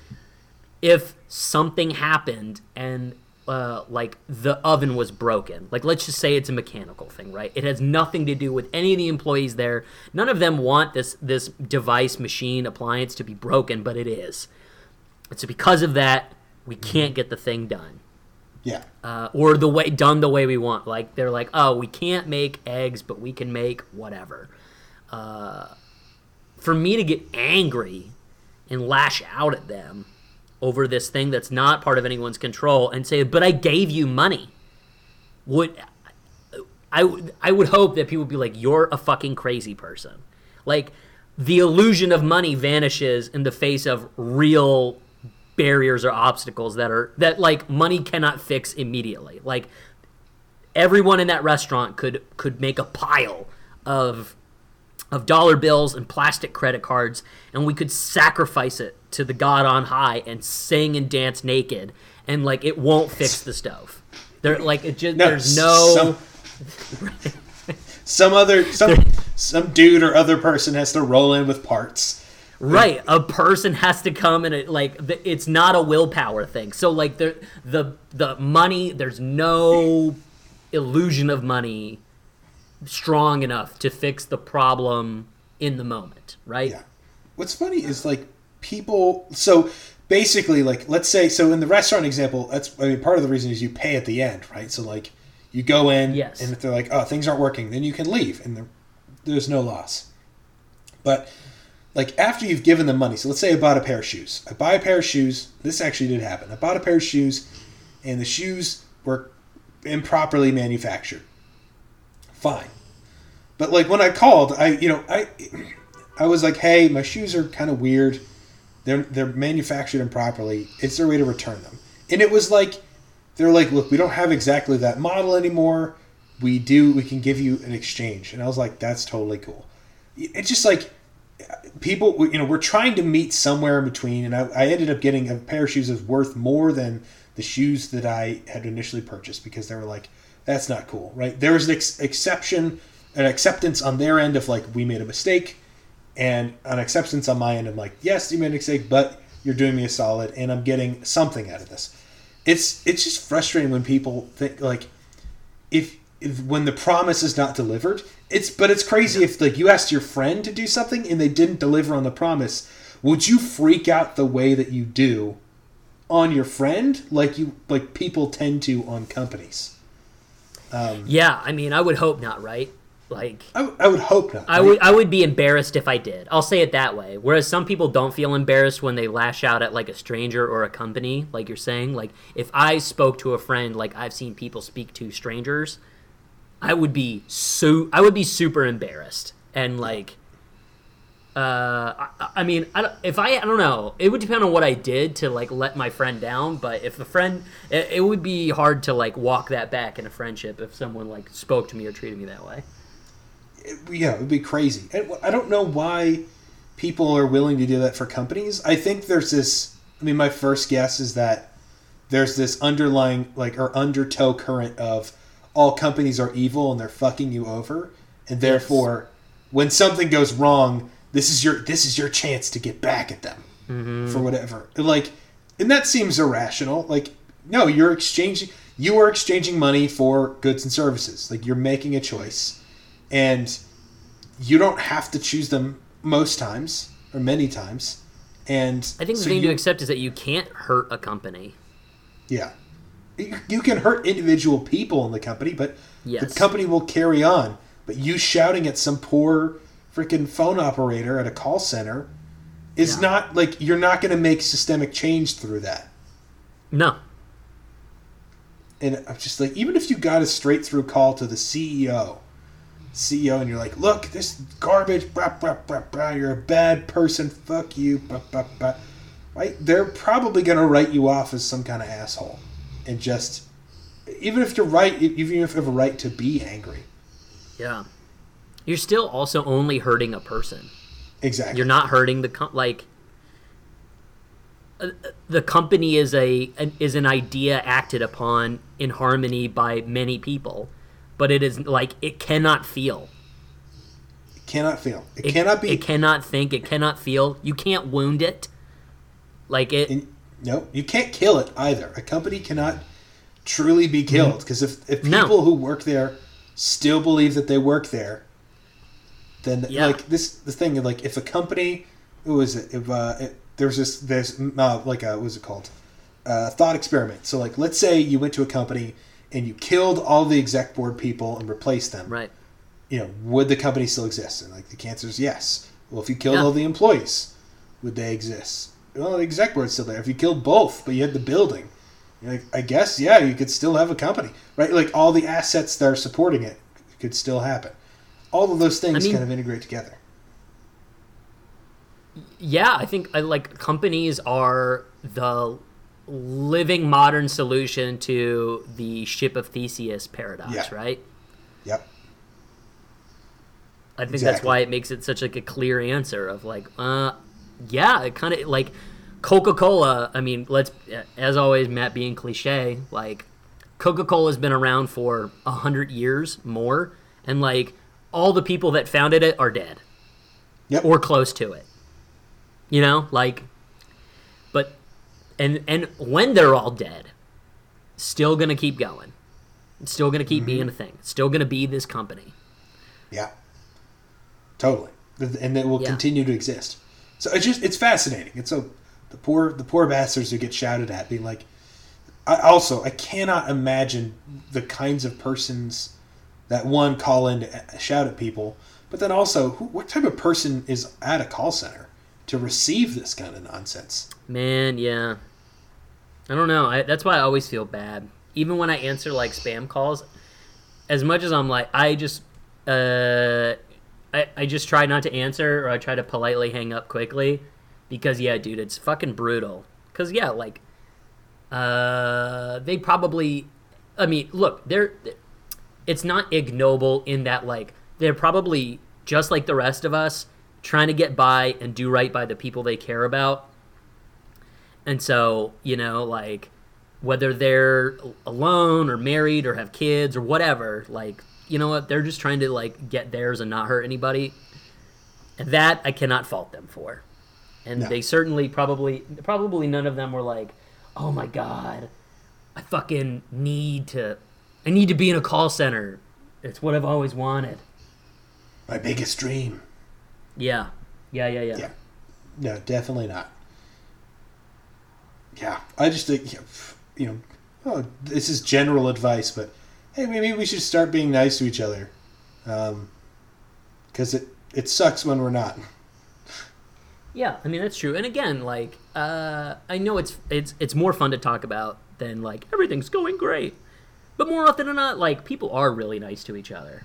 If something happened and uh, like the oven was broken, like let's just say it's a mechanical thing, right? It has nothing to do with any of the employees there. None of them want this this device, machine, appliance to be broken, but it is. It's because of that we can't get the thing done Yeah. uh, or the way done the way we want. Like they're like, oh, we can't make eggs, but we can make whatever. Uh, for me to get angry and lash out at them over this thing that's not part of anyone's control and say, but I gave you money, would I I would hope that people would be like, you're a fucking crazy person. Like the illusion of money vanishes in the face of real barriers or obstacles that are that like money cannot fix immediately. Like everyone in that restaurant could could make a pile of of dollar bills and plastic credit cards and we could sacrifice it to the god on high and sing and dance naked and like it won't fix the stove. There like it just there's no Some, some other some some dude or other person has to roll in with parts. Right, a person has to come and it like it's not a willpower thing. So like the the the money, there's no illusion of money strong enough to fix the problem in the moment, right? Yeah. What's funny is like people. So basically, like let's say, so in the restaurant example, that's I mean part of the reason is you pay at the end, right? So like you go in, Yes. and if they're like, oh, things aren't working, then you can leave, and there, there's no loss. But like after you've given them money, so let's say I bought a pair of shoes. I buy a pair of shoes. This actually did happen. I bought a pair of shoes, and the shoes were improperly manufactured. Fine. But like when I called, I you know I I was like, hey, my shoes are kind of weird. They're they're manufactured improperly. Is there a way to return them? And it was like they're like, look, we don't have exactly that model anymore. We do. We can give you an exchange. And I was like, that's totally cool. It's just like people, you know, we're trying to meet somewhere in between. And I, I ended up getting a pair of shoes that's worth more than the shoes that I had initially purchased because they were like, that's not cool, right? There was an ex- exception, an acceptance on their end of like, we made a mistake, and an acceptance on my end. I'm like, yes, you made a mistake, but you're doing me a solid, and I'm getting something out of this. It's it's just frustrating when people think like, if, if when the promise is not delivered, it's but it's crazy if like you asked your friend to do something and they didn't deliver on the promise. Would you freak out the way that you do on your friend, like you like people tend to on companies? Um, yeah, I mean, I would hope not, right? Like I, w- I would hope not. I right? would I would be embarrassed if I did. I'll say it that way. Whereas some people don't feel embarrassed when they lash out at like a stranger or a company, like you're saying. Like if I spoke to a friend, like I've seen people speak to strangers, I would be so I would be super embarrassed and like. Uh, I, I mean, I if I, I don't know, it would depend on what I did to like let my friend down. But if a friend, it, it would be hard to like walk that back in a friendship if someone like spoke to me or treated me that way. yeah, it would be crazy. And I don't know why people are willing to do that for companies. I think there's this. I mean, my first guess is that there's this underlying like or undertow current of all companies are evil and they're fucking you over, and therefore, when something goes wrong, this is your this is your chance to get back at them mm-hmm. for whatever. Like, and that seems irrational. Like, no, you're exchanging. You are exchanging money for goods and services. Like, you're making a choice and you don't have to choose them most times or many times And I think the so thing you- to accept is that you can't hurt a company. Yeah. You you can hurt individual people in the company, but Yes. the company will carry on. But you shouting at some poor freaking phone operator at a call center is Yeah. not like you're not going to make systemic change through that. No. And I'm just like, even if you got a straight through call to the CEO, CEO, and you're like, look, this garbage, blah, blah, blah, blah, you're a bad person, fuck you, blah, blah, blah. Right? They're probably going to write you off as some kind of asshole. And just, even if you're right, even if you have a right to be angry. Yeah. You're still also only hurting a person. Exactly. You're not hurting the com- like uh, the company is a an, is an idea acted upon in harmony by many people, but it is like it cannot feel. It cannot feel. It, It cannot be. It cannot think. It cannot feel. You can't wound it. Like it. and- no, you can't kill it either. A company cannot truly be killed because if, if Mm-hmm. No. people who work there still believe that they work there, then Yeah. like this the thing like if a company who was it if uh, it, there's this there's uh, like a what was it called uh, thought experiment. So like let's say you went to a company and you killed all the exec board people and replaced them. right. You know, would the company still exist? And like the answer is yes. Well, if you killed Yeah. all the employees, would they exist? Well, the exec board's still there. If you killed both, but you had the building, you're like, I guess, yeah, you could still have a company, right? Like all the assets that are supporting it could still happen. All of those things mean- kind of integrate together. Yeah, I think I like companies are the living modern solution to the ship of Theseus paradox, Yeah. right? Yep. I think that's why it makes it such like a clear answer of like, uh, yeah, it kind of like Coca Cola. I mean, let's as always, Matt being cliche, like Coca Cola has been around for a hundred years more, and like all the people that founded it are dead Yep. or close to it. You know, like, but and and when they're all dead, still gonna keep going. It's still gonna keep being mm-hmm. a thing. It's still gonna be this company. Yeah. Totally. And it will Yeah. continue to exist. So it's just it's fascinating. It's so the poor the poor bastards who get shouted at being like I also I cannot imagine the kinds of persons that one call in to shout at people, but then also who, what type of person is at a call center to receive this kind of nonsense? Man, yeah. I don't know. I, that's why I always feel bad. Even when I answer like spam calls, as much as I'm like, I just, uh, I, I just try not to answer or I try to politely hang up quickly because, yeah, dude, it's fucking brutal. Because, yeah, like, uh, they probably, I mean, look, they're, it's not ignoble in that, like, they're probably just like the rest of us trying to get by and do right by the people they care about. And so, you know, like whether they're alone or married or have kids or whatever, like, you know what, they're just trying to like get theirs and not hurt anybody. And that I cannot fault them for. And No. they certainly probably probably none of them were like, "Oh my god, I fucking need to I need to be in a call center. It's what I've always wanted." My biggest dream. Yeah. Yeah, yeah, yeah. Yeah. No, definitely not. Yeah, I just think, you know, oh, this is general advice, but hey, maybe we should start being nice to each other, because it it sucks when we're not. Yeah, I mean that's true. And again, like uh, I know it's it's it's more fun to talk about than like everything's going great. But more often than not, like people are really nice to each other,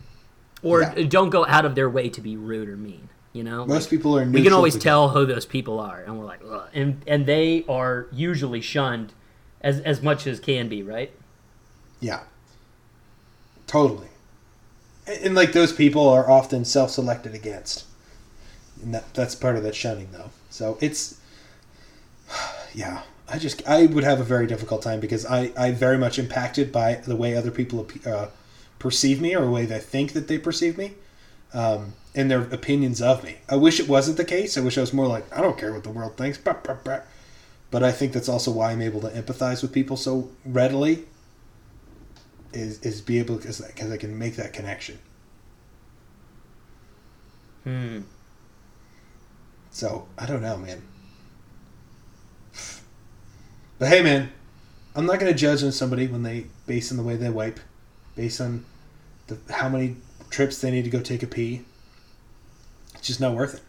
or Yeah. don't go out of their way to be rude or mean. You know, Most people are. we can always tell who those people are, and we're like, Ugh. and and they are usually shunned as as much as can be, right? Yeah. Totally. And, and, like those people are often self-selected against, and that that's part of that shunning, though. So it's, yeah. I just I would have a very difficult time because I I very much impacted by the way other people uh, perceive me or the way they think that they perceive me. Um, and their opinions of me. I wish it wasn't the case. I wish I was more like, I don't care what the world thinks. Bah, bah, bah. But I think that's also why I'm able to empathize with people so readily. Is, is be able because because I can make that connection. Hmm. So I don't know, man. But hey, man, I'm not going to judge on somebody when they based on the way they wipe, based on the, how many trips they need to go take a pee. It's just not worth it.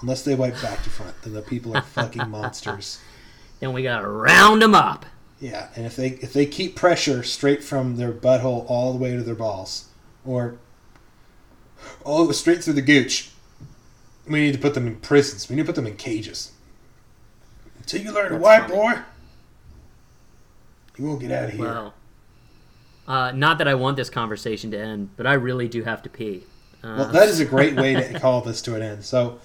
Unless they wipe back to front, then the people are fucking monsters. Then we gotta round them up. Yeah, and if they if they keep pressure straight from their butthole all the way to their balls, or all straight through the gooch, we need to put them in prisons. We need to put them in cages. Until you learn to That's wipe, funny. boy, you won't get out of here. Well, uh, not that I want this conversation to end, but I really do have to pee. Uh, Well, that is a great way to call this to an end. So,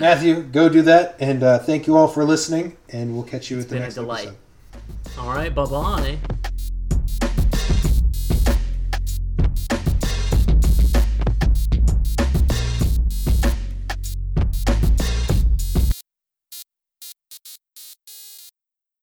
Matthew, go do that, and uh, thank you all for listening, and we'll catch you at the been a next delight. episode. all right. Bye bye.